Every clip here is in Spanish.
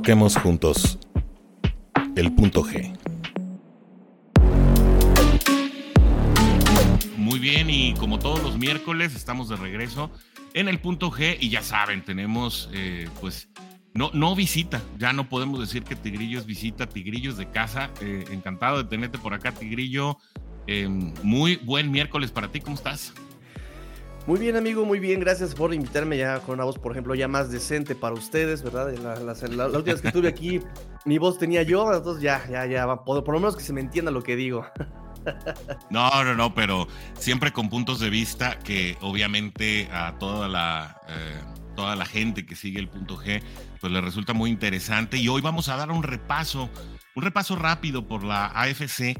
Toquemos juntos el punto G. Muy bien, y como todos los miércoles, estamos de regreso en el punto G y ya saben, tenemos eh, pues no, no visita, ya no podemos decir que Tigrillo es visita, Tigrillo es de casa. Eh, encantado de tenerte por acá, Tigrillo. Eh, muy buen miércoles para ti, ¿cómo estás? Muy bien, amigo, muy bien. Gracias por invitarme ya con una voz, por ejemplo, ya más decente para ustedes, ¿verdad? las, últimas que estuve aquí, mi voz tenía yo, entonces ya, ya, ya, por, por lo menos que se me entienda lo que digo. No, no, no, pero siempre con puntos de vista que obviamente a toda la, eh, toda la gente que sigue el punto G, pues le resulta muy interesante. Y hoy vamos a dar un repaso, un repaso rápido por la AFC,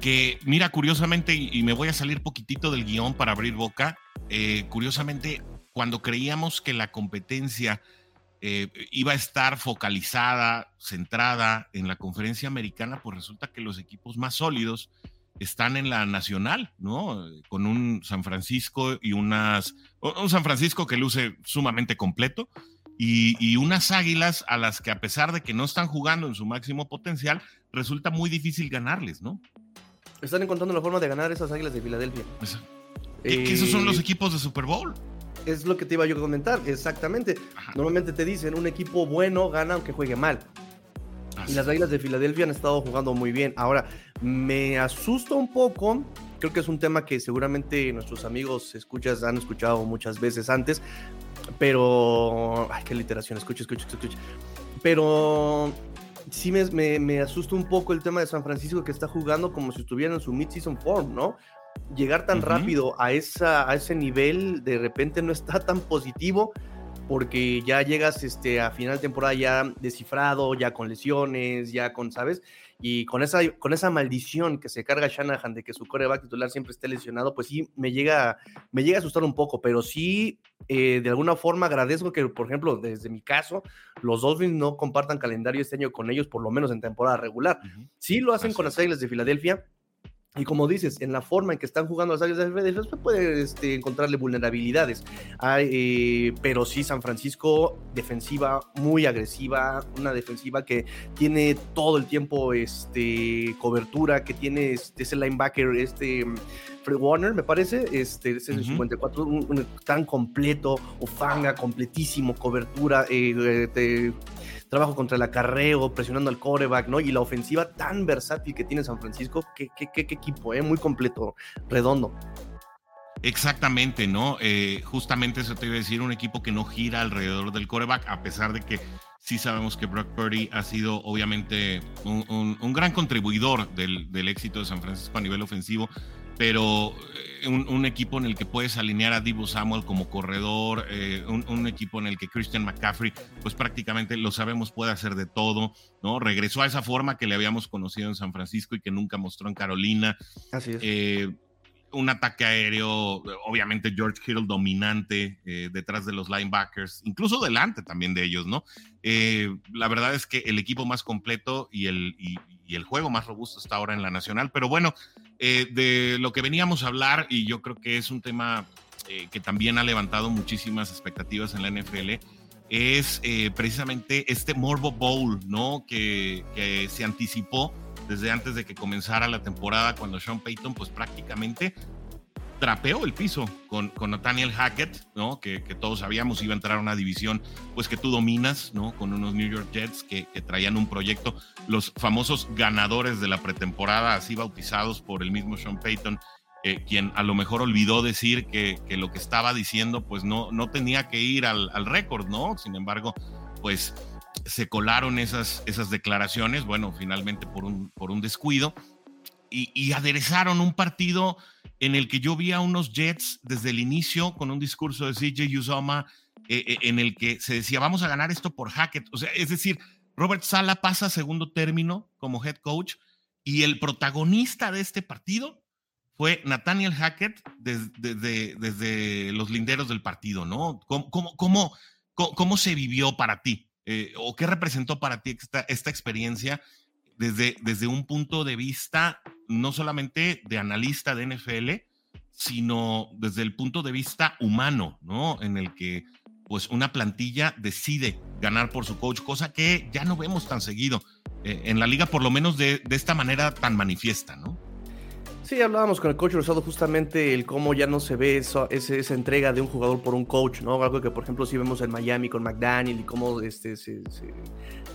que mira, curiosamente, y me voy a salir poquitito del guion para abrir boca, eh, curiosamente, cuando creíamos que la competencia eh, iba a estar focalizada, centrada en la conferencia americana, pues resulta que los equipos más sólidos están en la nacional, ¿no? Con un San Francisco y unas, un San Francisco que luce sumamente completo y, unas águilas a las que a pesar de que no están jugando en su máximo potencial, resulta muy difícil ganarles, ¿no? Están encontrando la forma de ganar esas águilas de Filadelfia. que esos son los eh, equipos de Super Bowl. Es lo que te iba yo a comentar, exactamente. Normalmente te dicen, un equipo bueno gana aunque juegue mal. Y las Águilas de Filadelfia han estado jugando muy bien. Ahora, me asusta un poco. Creo que es un tema que seguramente nuestros amigos escuchas han escuchado muchas veces antes, pero. Ay, qué literación, escucha, escucha, escucha. Pero sí me, me, asusta un poco el tema de San Francisco que está jugando como si estuviera en su mid-season form, ¿no? Llegar tan rápido a, esa, a ese nivel de repente no está tan positivo porque ya llegas este, a final de temporada ya descifrado, ya con lesiones, ya con, ¿sabes? Y con esa, con esa maldición que se carga Shanahan de que su coreback titular siempre esté lesionado, pues sí, me llega, me llega a asustar un poco, pero sí, eh, de alguna forma agradezco que, por ejemplo, desde mi caso, los Dolphins no compartan calendario este año con ellos, por lo menos en temporada regular. Sí lo hacen con las Águilas de Filadelfia, y como dices, en la forma en que están jugando las áreas de defensa, se puede este, encontrarle vulnerabilidades. Eh, pero sí, San Francisco, defensiva muy agresiva, una defensiva que tiene todo el tiempo este, cobertura, que tiene este, ese linebacker, este Fred Warner, me parece, este, es el 54, tan completo, Ufanga, completísimo, cobertura, eh, eh trabajo contra el acarreo, presionando al coreback, ¿no? Y la ofensiva tan versátil que tiene San Francisco, qué, qué, equipo, ¿eh? Muy completo, redondo. Exactamente, ¿no? Eh, justamente eso te iba a decir, un equipo que no gira alrededor del coreback, a pesar de que sí sabemos que Brock Purdy ha sido obviamente un, gran contribuidor del, del, éxito de San Francisco a nivel ofensivo, pero eh, un, equipo en el que puedes alinear a Divo Samuel como corredor, eh, un, equipo en el que Christian McCaffrey, pues prácticamente lo sabemos, puede hacer de todo, ¿no? Regresó a esa forma que le habíamos conocido en San Francisco y que nunca mostró en Carolina. Así es. Eh, un ataque aéreo, obviamente George Kittle dominante detrás de los linebackers, incluso delante también de ellos, ¿no? la verdad es que el equipo más completo y el, y el juego más robusto está ahora en la nacional, pero bueno, eh, de lo que veníamos a hablar, y yo creo que es un tema eh, que también ha levantado muchísimas expectativas en la NFL, es eh, precisamente este Morbo Bowl, ¿no? Que, que, se anticipó desde antes de que comenzara la temporada, cuando Sean Payton, pues prácticamente trapeó el piso con, con Nathaniel Hackett, ¿no? Que, que, todos sabíamos iba a entrar a una división, pues que tú dominas, ¿no? Con unos New York Jets que, que, traían un proyecto, los famosos ganadores de la pretemporada, así bautizados por el mismo Sean Payton, eh, quien a lo mejor olvidó decir que, que, lo que estaba diciendo, pues no, no tenía que ir al, al récord, ¿no? Sin embargo, pues se colaron esas, esas declaraciones, bueno, finalmente por un, por un descuido, y, y aderezaron un partido en el que yo vi a unos Jets desde el inicio con un discurso de CJ Uzoma eh, eh, en el que se decía, vamos a ganar esto por Hackett. O sea, es decir, Robert Sala pasa segundo término como head coach y el protagonista de este partido fue Nathaniel Hackett desde, desde, los linderos del partido, ¿no? ¿Cómo, cómo, cómo, se vivió para ti? Eh, ¿O qué representó para ti esta, esta experiencia desde, desde un punto de vista no solamente de analista de NFL, sino desde el punto de vista humano, ¿no? En el que pues una plantilla decide ganar por su coach, cosa que ya no vemos tan seguido eh, en la liga, por lo menos de, de esta manera tan manifiesta, ¿no? Sí, hablábamos con el coach Rosado justamente el cómo ya no se ve eso, esa, entrega de un jugador por un coach, ¿no? Algo que, por ejemplo, sí vemos en Miami con McDaniel y cómo este,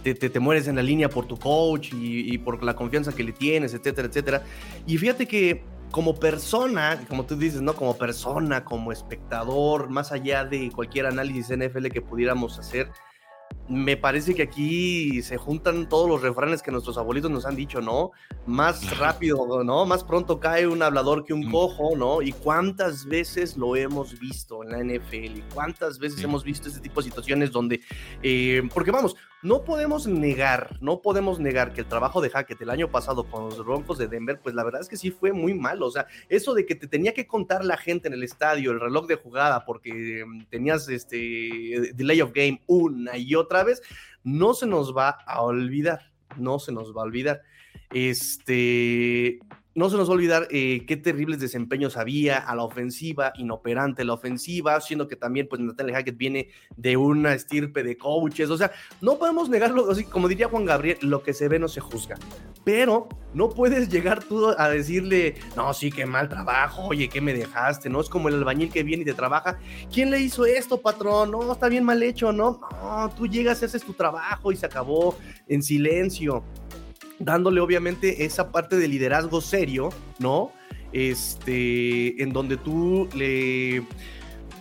te, te, mueres en la línea por tu coach y, y, por la confianza que le tienes, etcétera, etcétera. Y fíjate que como persona, como tú dices, ¿no? Como persona, como espectador, más allá de cualquier análisis NFL que pudiéramos hacer, me parece que aquí se juntan todos los refranes que nuestros abuelitos nos han dicho, ¿no? Más rápido, ¿no? Más pronto cae un hablador que un mm. cojo, ¿no? Y cuántas veces lo hemos visto en la NFL, y cuántas veces hemos visto este tipo de situaciones donde, eh, porque vamos, no podemos negar, no podemos negar que el trabajo de Hackett el año pasado con los Broncos de Denver, pues la verdad es que sí fue muy malo. O sea, eso de que te tenía que contar la gente en el estadio, el reloj de jugada, porque mm, tenías este delay of game una y otra vez, no se nos va a olvidar. No se nos va a olvidar. Este, no se nos va a olvidar eh, qué terribles desempeños había a la ofensiva, inoperante la ofensiva, siendo que también, pues, Natalia Hackett viene de una estirpe de coaches. O sea, no podemos negarlo, así como diría Juan Gabriel, lo que se ve no se juzga. Pero no puedes llegar tú a decirle, no, sí, qué mal trabajo, oye, ¿qué me dejaste? No es como el albañil que viene y te trabaja. ¿Quién le hizo esto, patrón? No, está bien mal hecho, ¿no? No, tú llegas, haces tu trabajo y se acabó en silencio dándole obviamente esa parte de liderazgo serio, ¿no? Este, en donde tú le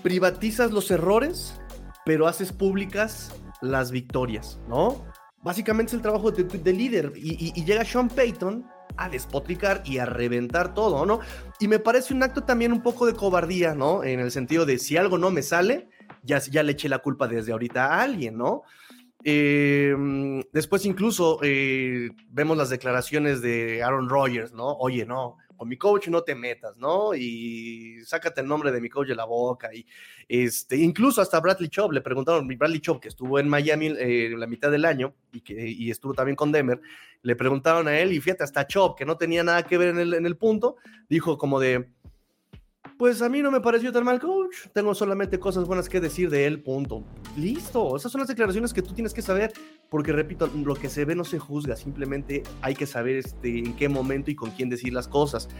privatizas los errores, pero haces públicas las victorias, ¿no? Básicamente es el trabajo de, líder y, llega Sean Payton a despotricar y a reventar todo, ¿no? Y me parece un acto también un poco de cobardía, ¿no? En el sentido de si algo no me sale, ya, ya le eché la culpa desde ahorita a alguien, ¿no? Em, después incluso eh, vemos las declaraciones de Aaron Rodgers, ¿no? Oye, no, con mi coach no te metas, ¿no? Y sácate el nombre de mi coach de la boca. Y este, incluso hasta Bradley Chubb, le preguntaron, Bradley Chubb, que estuvo en Miami eh, la mitad del año y que y estuvo también con Denver, le preguntaron a él, y fíjate, hasta Chubb, que no tenía nada que ver en el, en el punto, dijo como de, pues a mí no me pareció tan mal coach. Tengo solamente cosas buenas que decir de él, punto. Listo. Esas son las declaraciones que tú tienes que saber, porque repito, lo que se ve no se juzga, simplemente hay que saber este, en qué momento y con quién decir las cosas.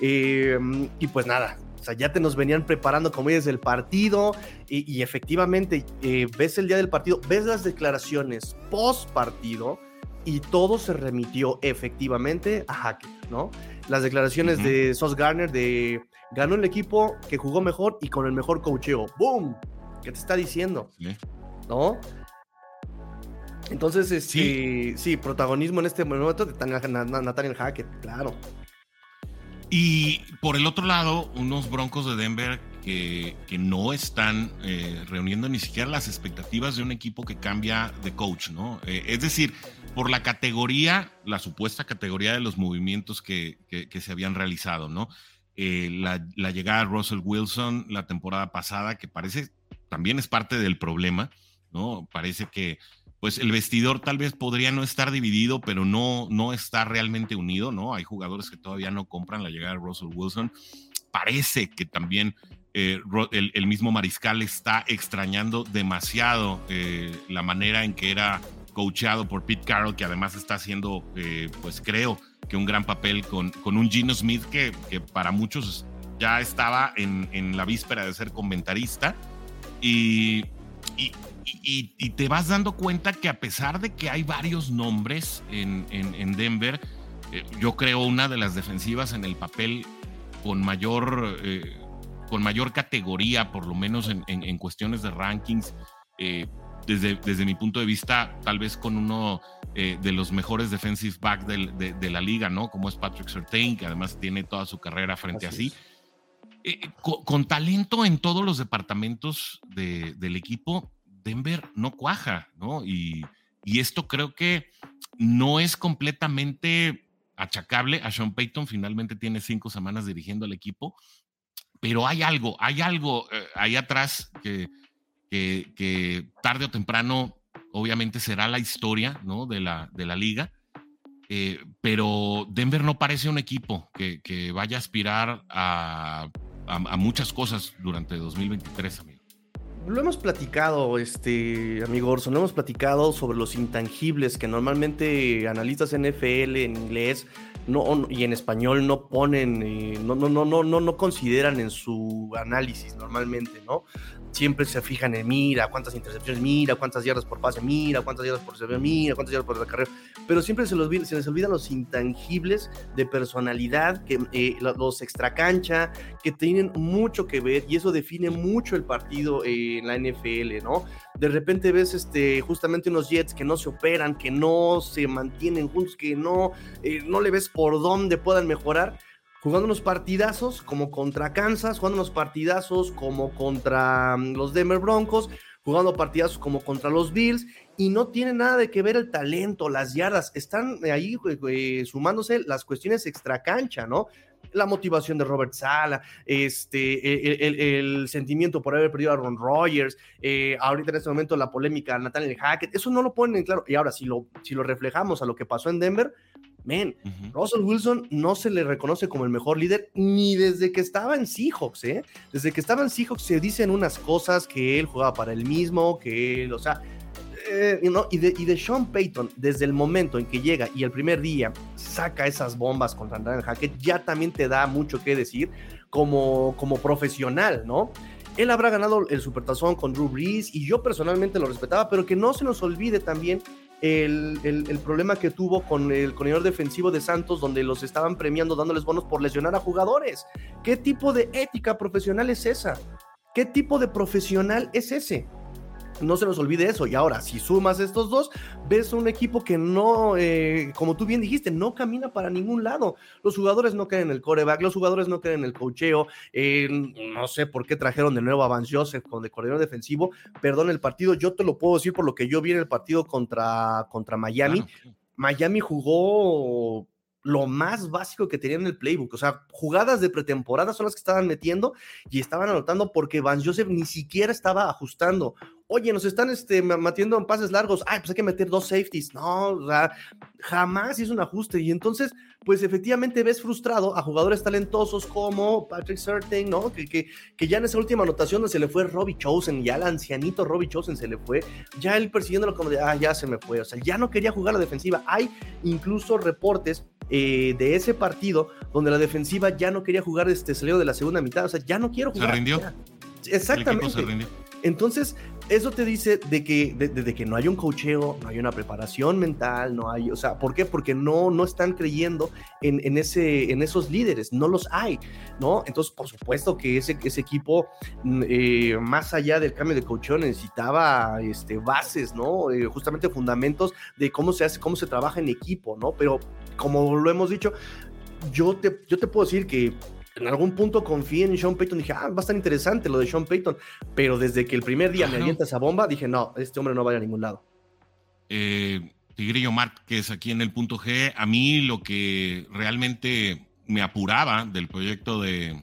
Em, y pues nada, o sea, ya te nos venían preparando como desde el partido y, efectivamente eh, ves el día del partido, ves las declaraciones post partido y todo se remitió efectivamente a Hackett, ¿no? Las declaraciones de Sos Garner de ganó el equipo que jugó mejor y con el mejor cocheo. ¡Boom! ¿Qué te está diciendo? ¿No? Entonces, este, sí. protagonismo en este momento de Nathaniel Hackett, claro. Y por el otro lado, unos Broncos de Denver que, que no están eh, reuniendo ni siquiera las expectativas de un equipo que cambia de coach, ¿no? Eh, es decir, por la categoría, la supuesta categoría de los movimientos que, que se habían realizado, ¿no? Eh, la, llegada de Russell Wilson la temporada pasada, que parece también es parte del problema, ¿no? Parece que pues el vestidor tal vez podría no estar dividido, pero no, no está realmente unido, ¿no? Hay jugadores que todavía no compran la llegada de Russell Wilson. Parece que también eh, el, mismo Mariscal está extrañando demasiado eh, la manera en que era coachado por Pete Carroll, que además está haciendo, pues creo, que un gran papel con, con un Gino Smith que, que para muchos ya estaba en, en, la víspera de ser comentarista. Y, y, y, te vas dando cuenta que a pesar de que hay varios nombres en, en, Denver, eh, yo creo una de las defensivas en el papel con mayor, eh, con mayor categoría, por lo menos en, cuestiones de rankings, eh, desde, desde mi punto de vista, tal vez con uno eh, de los mejores defensive back de, la liga, ¿no? Como es Patrick Surtain, que además tiene toda su carrera frente a sí. Eh, con, talento en todos los departamentos del equipo, Denver no cuaja, ¿no? Y, y esto creo que no es completamente achacable a Sean Payton, finalmente tiene cinco semanas dirigiendo al equipo, pero hay algo, hay algo eh, ahí atrás que, que, tarde o temprano obviamente será la historia ¿no? de, la, de la liga. Eh, pero Denver no parece un equipo que, que vaya a aspirar a, a, muchas cosas durante 2023, amigo. lo hemos platicado, este amigo Orson, lo hemos platicado sobre los intangibles que normalmente analistas NFL en inglés no, y en español no ponen, eh, no, no, no, no, no, no consideran en su análisis normalmente, ¿no? Siempre se fijan en mira cuántas intercepciones, mira cuántas yardas por pase, mira cuántas yardas por servicio, mira cuántas yardas por la carrera, pero siempre se, los, se les olvidan los intangibles de personalidad, que eh, los extracancha, que tienen mucho que ver y eso define mucho el partido eh, en la NFL, ¿no? De repente ves este, justamente unos Jets que no se operan, que no se mantienen juntos, que no, no le ves por dónde puedan mejorar, jugando unos partidazos como contra Kansas, jugando unos partidazos como contra mm, los Denver Broncos, jugando partidazos como contra los Bills, y no tiene nada de que ver el talento, las yardas, están ahí sumándose las cuestiones extra cancha, ¿no? La motivación de Robert Sala, este, el, sentimiento por haber perdido a Ron Rogers, eh, ahorita en este momento la polémica Nathaniel Hackett, eso no lo ponen en claro. Y ahora, si lo, si lo reflejamos a lo que pasó en Denver, Men, Russell Wilson no se le reconoce como el mejor líder ni desde que estaba en Seahawks, ¿eh? Desde que estaba en Seahawks se dicen unas cosas que él jugaba para él mismo, que él, o sea, eh, y, de, y de Sean Payton, desde el momento en que llega y el primer día saca esas bombas contra Andrés Hackett, ya también te da mucho que decir como, como profesional, ¿no? Él habrá ganado el supertazón con Drew Brees y yo personalmente lo respetaba, pero que no se nos olvide también el, problema que tuvo con el corredor defensivo de Santos, donde los estaban premiando dándoles bonos por lesionar a jugadores. ¿Qué tipo de ética profesional es esa? ¿Qué tipo de profesional es ese? No se nos olvide eso. Y ahora, si sumas estos dos, ves un equipo que no, eh, como tú bien dijiste, no camina para ningún lado. Los jugadores no creen en el coreback, los jugadores no creen en el cocheo. Eh, no sé por qué trajeron de nuevo a Vance Joseph con el corredor defensivo. Perdón el partido, yo te lo puedo decir por lo que yo vi en el partido contra, contra Miami. Miami jugó lo más básico que tenían en el playbook. O sea, jugadas de pretemporada son las que estaban metiendo y estaban anotando porque Van Joseph ni siquiera estaba ajustando. Oye, nos están este, matiendo en pases largos. Ay, pues hay que meter dos safeties. No, o sea, jamás hizo un ajuste. Y entonces, pues efectivamente ves frustrado a jugadores talentosos como Patrick Surtain, ¿no? Que, que, que ya en esa última anotación se le fue Robbie Chosen, ya el ancianito Robbie Chosen se le fue, ya él persiguiéndolo como de, ah, ya se me fue. O sea, ya no quería jugar la defensiva. Hay incluso reportes eh, de ese partido donde la defensiva ya no quería jugar este salido de la segunda mitad, o sea, ya no quiero jugar. Se rindió. Exactamente. Se rindió. Entonces, eso te dice de que, que no hay un cocheo, no hay una preparación mental, no hay, o sea, ¿por qué? Porque no, no están creyendo en, en, ese, en esos líderes, no los hay, ¿no? Entonces, por supuesto que ese, ese equipo, mm, eh, más allá del cambio de cocheo, necesitaba este, bases, ¿no? Eh, justamente fundamentos de cómo se hace, cómo se trabaja en equipo, ¿no? Pero como lo hemos dicho, yo te, yo te puedo decir que en algún punto confié en Sean Payton. Dije, ah, va a estar interesante lo de Sean Payton. Pero desde que el primer día me avienta esa bomba, dije, no, este hombre no va a ningún lado. Eh, Tigrillo es aquí en el punto G, a mí lo que realmente me apuraba del proyecto de,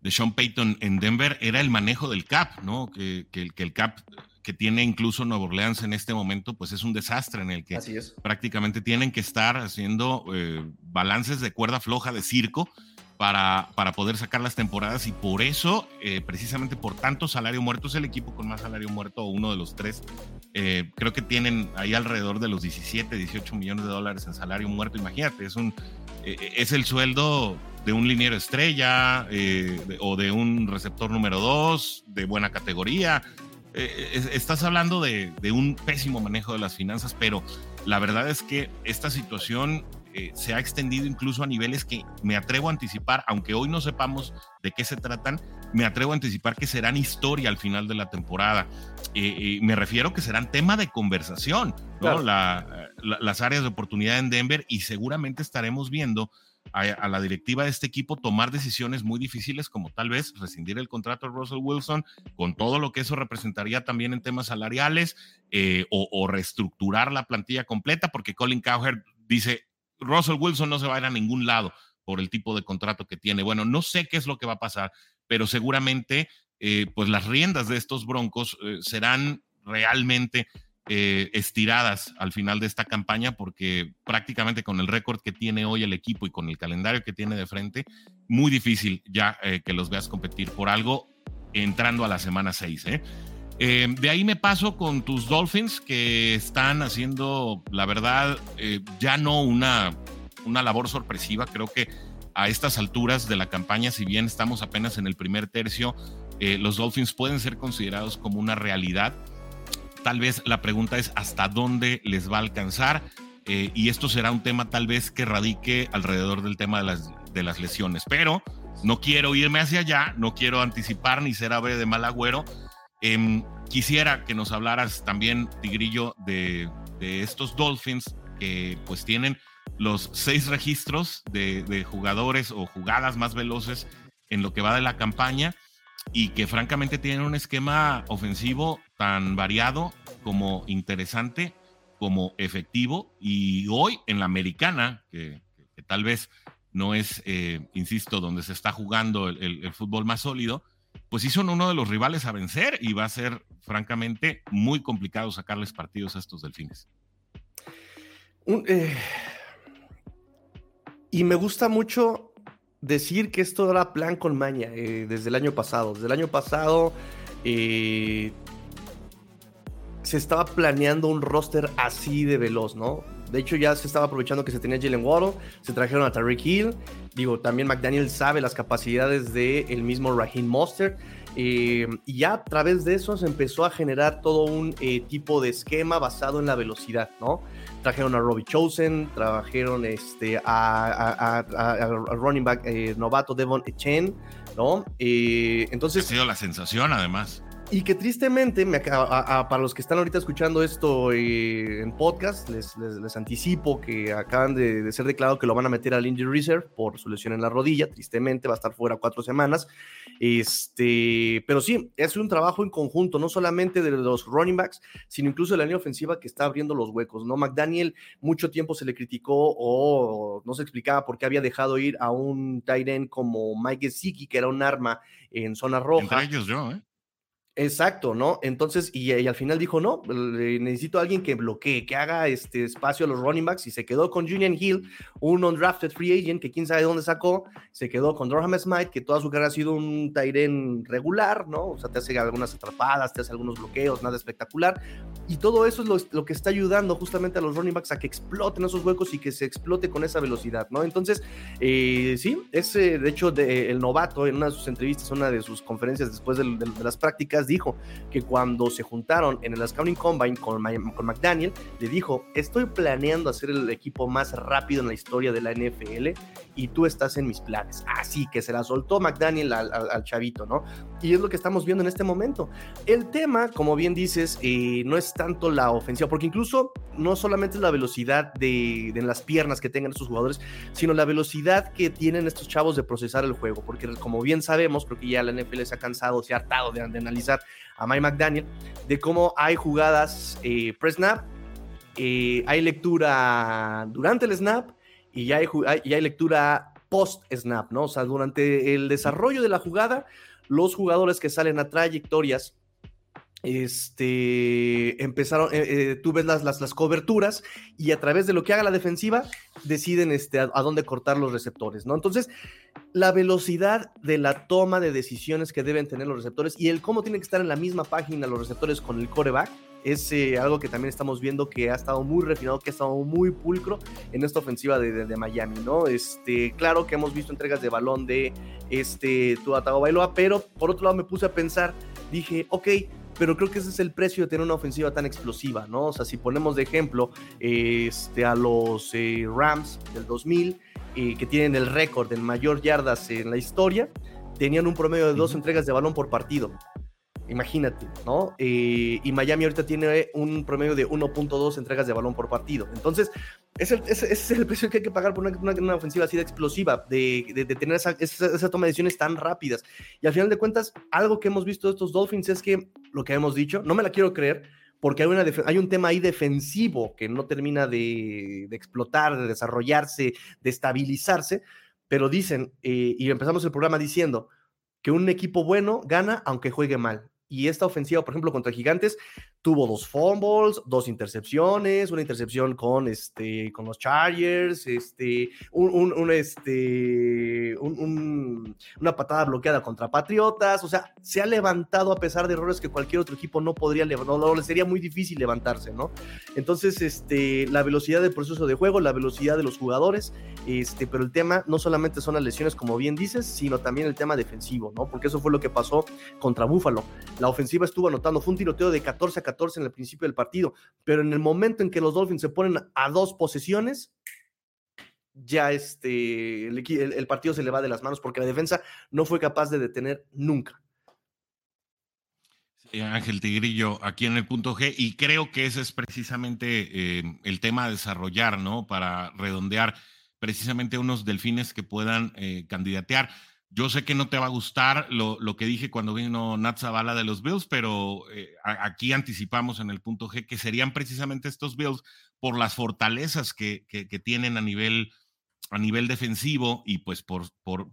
de Sean Payton en Denver era el manejo del cap, ¿no? Que, que, que el cap que tiene incluso Nueva Orleans en este momento, pues es un desastre en el que prácticamente tienen que estar haciendo eh, balances de cuerda floja de circo para, para poder sacar las temporadas y por eso, eh, precisamente por tanto salario muerto, es el equipo con más salario muerto, uno de los tres. Eh, creo que tienen ahí alrededor de los 17, 18 millones de dólares en salario muerto. Imagínate, es, un, es el sueldo de un liniero estrella o de un receptor número dos de buena categoría. Eh, estás hablando de, un pésimo manejo de las finanzas, pero la verdad es que esta situación eh, se ha extendido incluso a niveles que me atrevo a anticipar, aunque hoy no sepamos de qué se tratan, me atrevo a anticipar que serán historia al final de la temporada. Eh, me refiero que serán tema de conversación, ¿no? las áreas de oportunidad en Denver y seguramente estaremos viendo a, la directiva de este equipo tomar decisiones muy difíciles como tal vez rescindir el contrato de Russell Wilson con todo lo que eso representaría también en temas salariales eh, o, reestructurar la plantilla completa porque Colin Cowherd dice Russell Wilson no se va a ir a ningún lado por el tipo de contrato que tiene. Bueno, no sé qué es lo que va a pasar, pero seguramente eh, pues las riendas de estos broncos eh, serán realmente eh, estiradas al final de esta campaña porque prácticamente con el récord que tiene hoy el equipo y con el calendario que tiene de frente, muy difícil ya que los veas competir por algo entrando a la semana 6. ¿eh? Eh, de ahí me paso con tus Dolphins que están haciendo, la verdad, eh, ya no una, una labor sorpresiva. Creo que a estas alturas de la campaña, si bien estamos apenas en el primer tercio, los Dolphins pueden ser considerados como una realidad. Tal vez la pregunta es hasta dónde les va a alcanzar. y esto será un tema tal vez que radique alrededor del tema de las, de las lesiones. Pero no quiero irme hacia allá, no quiero anticipar ni ser ave de mal agüero. Em, quisiera que nos hablaras también, Tigrillo, de, estos Dolphins que pues tienen los seis registros de, jugadores o jugadas más veloces en lo que va de la campaña y que francamente tienen un esquema ofensivo tan variado como interesante como efectivo y hoy en la americana, que tal vez no es, eh, insisto, donde se está jugando el, fútbol más sólido, pues sí son uno de los rivales a vencer y va a ser, francamente, muy complicado sacarles partidos a estos delfines. Eh, y me gusta mucho decir que esto era plan con maña eh, desde el año pasado. Desde el año pasado se estaba planeando un roster así de veloz, ¿no? De hecho, ya se estaba aprovechando que se tenía Jalen Waddle, se trajeron a Tariq Hill. Digo, también McDaniel sabe las capacidades del el mismo Raheem Mostert. Eh, y ya a través de eso se empezó a generar todo un eh, tipo de esquema basado en la velocidad, ¿no? Trajeron a Robbie Chosen, trajeron este, a, running back eh, novato Devon Echen, ¿no? entonces... Ha sido la sensación, además. Y que tristemente, me, para los que están ahorita escuchando esto eh, en podcast, les, les, anticipo que acaban de, ser declarado que lo van a meter al injury reserve por su lesión en la rodilla. Tristemente va a estar fuera cuatro semanas. Este, pero sí, es un trabajo en conjunto, no solamente de los running backs, sino incluso de la línea ofensiva que está abriendo los huecos. ¿no? McDaniel mucho tiempo se le criticó o no se explicaba por qué había dejado ir a un tight end como Mike Gesicki, que era un arma en zona roja. Entre ellos yo, ¿eh? Exacto, ¿no? Entonces, y, al final dijo, no, necesito a alguien que bloquee, que haga este espacio a los running backs y se quedó con Julian Hill, un undrafted free agent que quién sabe dónde sacó, se quedó con Durham Smite, que toda su carrera ha sido un Tyren regular, ¿no? O sea, te hace algunas atrapadas, te hace algunos bloqueos, nada espectacular. Y todo eso es lo, que está ayudando justamente a los running backs a que exploten esos huecos y que se explote con esa velocidad, ¿no? Entonces, eh, sí, es de hecho de, el novato en una de sus entrevistas, una de sus conferencias después de las prácticas, dijo que cuando se juntaron en el Scouting Combine con, con McDaniel, le dijo, estoy planeando hacer el equipo más rápido en la historia de la NFL y tú estás en mis planes. Así que se la soltó McDaniel al, chavito, ¿no? Y es lo que estamos viendo en este momento. El tema, como bien dices, eh, no es tanto la ofensiva, porque incluso no solamente es la velocidad de, de las piernas que tengan estos jugadores, sino la velocidad que tienen estos chavos de procesar el juego, porque como bien sabemos, creo que ya la NFL se ha cansado, se ha hartado de, de analizar a Mike McDaniel, de cómo hay jugadas eh, pre-snap, eh, hay lectura durante el snap y ya hay, hay lectura post-snap, ¿no? O sea, durante el desarrollo de la jugada, los jugadores que salen a trayectorias este, empezaron, eh, eh, tú ves las, las, las, coberturas y a través de lo que haga la defensiva deciden este, a, dónde cortar los receptores, ¿no? Entonces, la velocidad de la toma de decisiones que deben tener los receptores y el cómo tienen que estar en la misma página los receptores con el coreback es eh, algo que también estamos viendo que ha estado muy refinado, que ha estado muy pulcro en esta ofensiva de, de, Miami, ¿no? Este, claro que hemos visto entregas de balón de este Tua Bailoa, pero por otro lado me puse a pensar, dije, ok, pero creo que ese es el precio de tener una ofensiva tan explosiva, ¿no? O sea, si ponemos de ejemplo este, a los eh, Rams del 2000, eh, que tienen el récord de mayor yardas en la historia, tenían un promedio de dos entregas de balón por partido. Imagínate, ¿no? Eh, y Miami ahorita tiene un promedio de 1.2 entregas de balón por partido. Entonces, ese, es el precio que hay que pagar por una, ofensiva así de explosiva, de, tener esa, esa, toma de decisiones tan rápidas. Y al final de cuentas, algo que hemos visto de estos Dolphins es que, lo que hemos dicho, no me la quiero creer, porque hay un tema ahí defensivo que no termina de, explotar, de desarrollarse, de estabilizarse, pero dicen, eh, y empezamos el programa diciendo, que un equipo bueno gana aunque juegue mal y esta ofensiva, por ejemplo, contra Gigantes, tuvo dos fumbles, dos intercepciones, una intercepción con, este, con los Chargers, este, un, este, una patada bloqueada contra Patriotas, o sea, se ha levantado a pesar de errores que cualquier otro equipo no podría levantar, sería muy difícil levantarse, ¿no? Entonces, este, la velocidad del proceso de juego, la velocidad de los jugadores, este, pero el tema no solamente son las lesiones, como bien dices, sino también el tema defensivo, ¿no? Porque eso fue lo que pasó contra Búfalo. La ofensiva estuvo anotando, fue un tiroteo de 14 a 14 en el principio del partido, pero en el momento en que los Dolphins se ponen a dos posesiones, ya este, el, partido se le va de las manos porque la defensa no fue capaz de detener nunca. Ángel Tigrillo, aquí en el punto G, y creo que ese es precisamente eh, el tema a desarrollar, ¿no? Para redondear precisamente unos delfines que puedan eh, candidatear. Yo sé que no te va a gustar lo, que dije cuando vino Nat Zavala de los Bills, pero eh, aquí anticipamos en el punto G que serían precisamente estos Bills por las fortalezas que, tienen a nivel, a nivel defensivo y pues por, por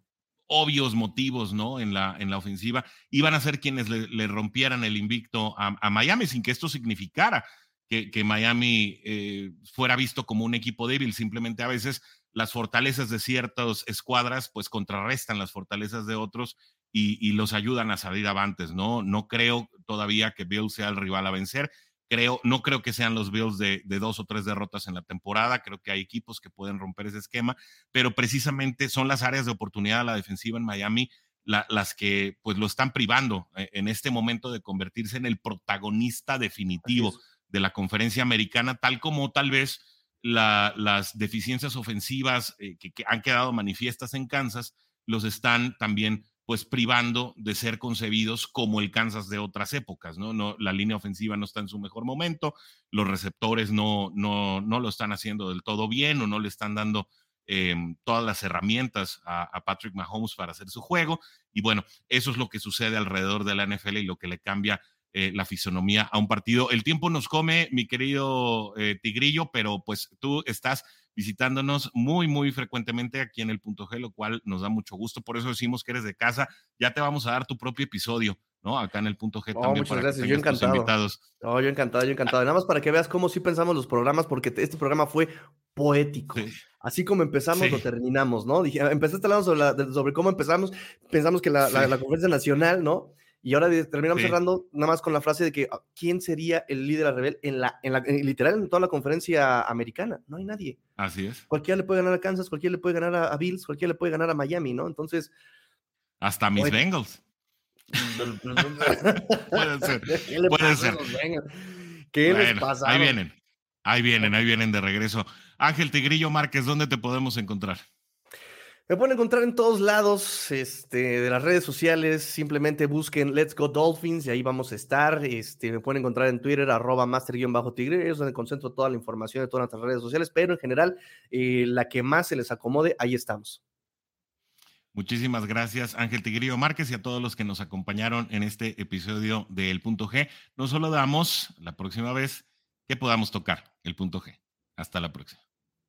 obvios motivos, ¿no? En la, en la ofensiva, iban a ser quienes le, rompieran el invicto a, Miami sin que esto significara que, que Miami eh, fuera visto como un equipo débil, simplemente a veces las fortalezas de ciertas escuadras pues contrarrestan las fortalezas de otros y, los ayudan a salir avantes, ¿no? No creo todavía que Bills sea el rival a vencer. Creo, no creo que sean los Bills de, dos o tres derrotas en la temporada. Creo que hay equipos que pueden romper ese esquema, pero precisamente son las áreas de oportunidad a la defensiva en Miami las que pues lo están privando eh, en este momento de convertirse en el protagonista definitivo de la conferencia americana, tal como tal vez las deficiencias ofensivas eh, que, han quedado manifiestas en Kansas los están también pues privando de ser concebidos como el Kansas de otras épocas, ¿no? no la línea ofensiva no está en su mejor momento, los receptores no, no, no lo están haciendo del todo bien o no le están dando em, todas las herramientas a, a, Patrick Mahomes para hacer su juego. Y bueno, eso es lo que sucede alrededor de la NFL y lo que le cambia eh, la fisonomía a un partido. El tiempo nos come, mi querido eh, Tigrillo, pero pues tú estás visitándonos muy, muy frecuentemente aquí en el punto G, lo cual nos da mucho gusto. Por eso decimos que eres de casa. Ya te vamos a dar tu propio episodio, ¿no? Acá en el punto G también. Muchas gracias, yo encantado. Invitados. yo encantado, yo encantado. Nada más para que veas cómo sí pensamos los programas, porque este programa fue poético. Así como empezamos, lo terminamos, ¿no? Dije, empezaste hablando sobre, sobre cómo empezamos, pensamos que la, la conferencia nacional, ¿no? Y ahora terminamos cerrando nada más con la frase de que ah, ¿quién sería el líder rebel en la, en la literal en toda la conferencia americana? No hay nadie. Así es. Cualquiera le puede ganar a Kansas, cualquiera le puede ganar a, Bills, cualquiera le puede ganar a Miami, ¿no? Entonces. Hasta mis Bengals. puede ser. puede ser. ¿Qué les pasa? Ahí vienen. Ahí vienen, ahí vienen de regreso. Ángel Tigrillo Márquez, ¿dónde te podemos encontrar? Me pueden encontrar en todos lados este, de las redes sociales. Simplemente busquen Let's Go Dolphins y ahí vamos a estar. Este, me pueden encontrar en Twitter, arroba master-tigre. Es donde concentro toda la información de todas nuestras redes sociales. Pero en general, eh, la que más se les acomode, ahí estamos. Muchísimas gracias, Ángel Tigrillo Márquez, y a todos los que nos acompañaron en este episodio de El Punto G. No solo damos la próxima vez que podamos tocar el Punto G. Hasta la próxima.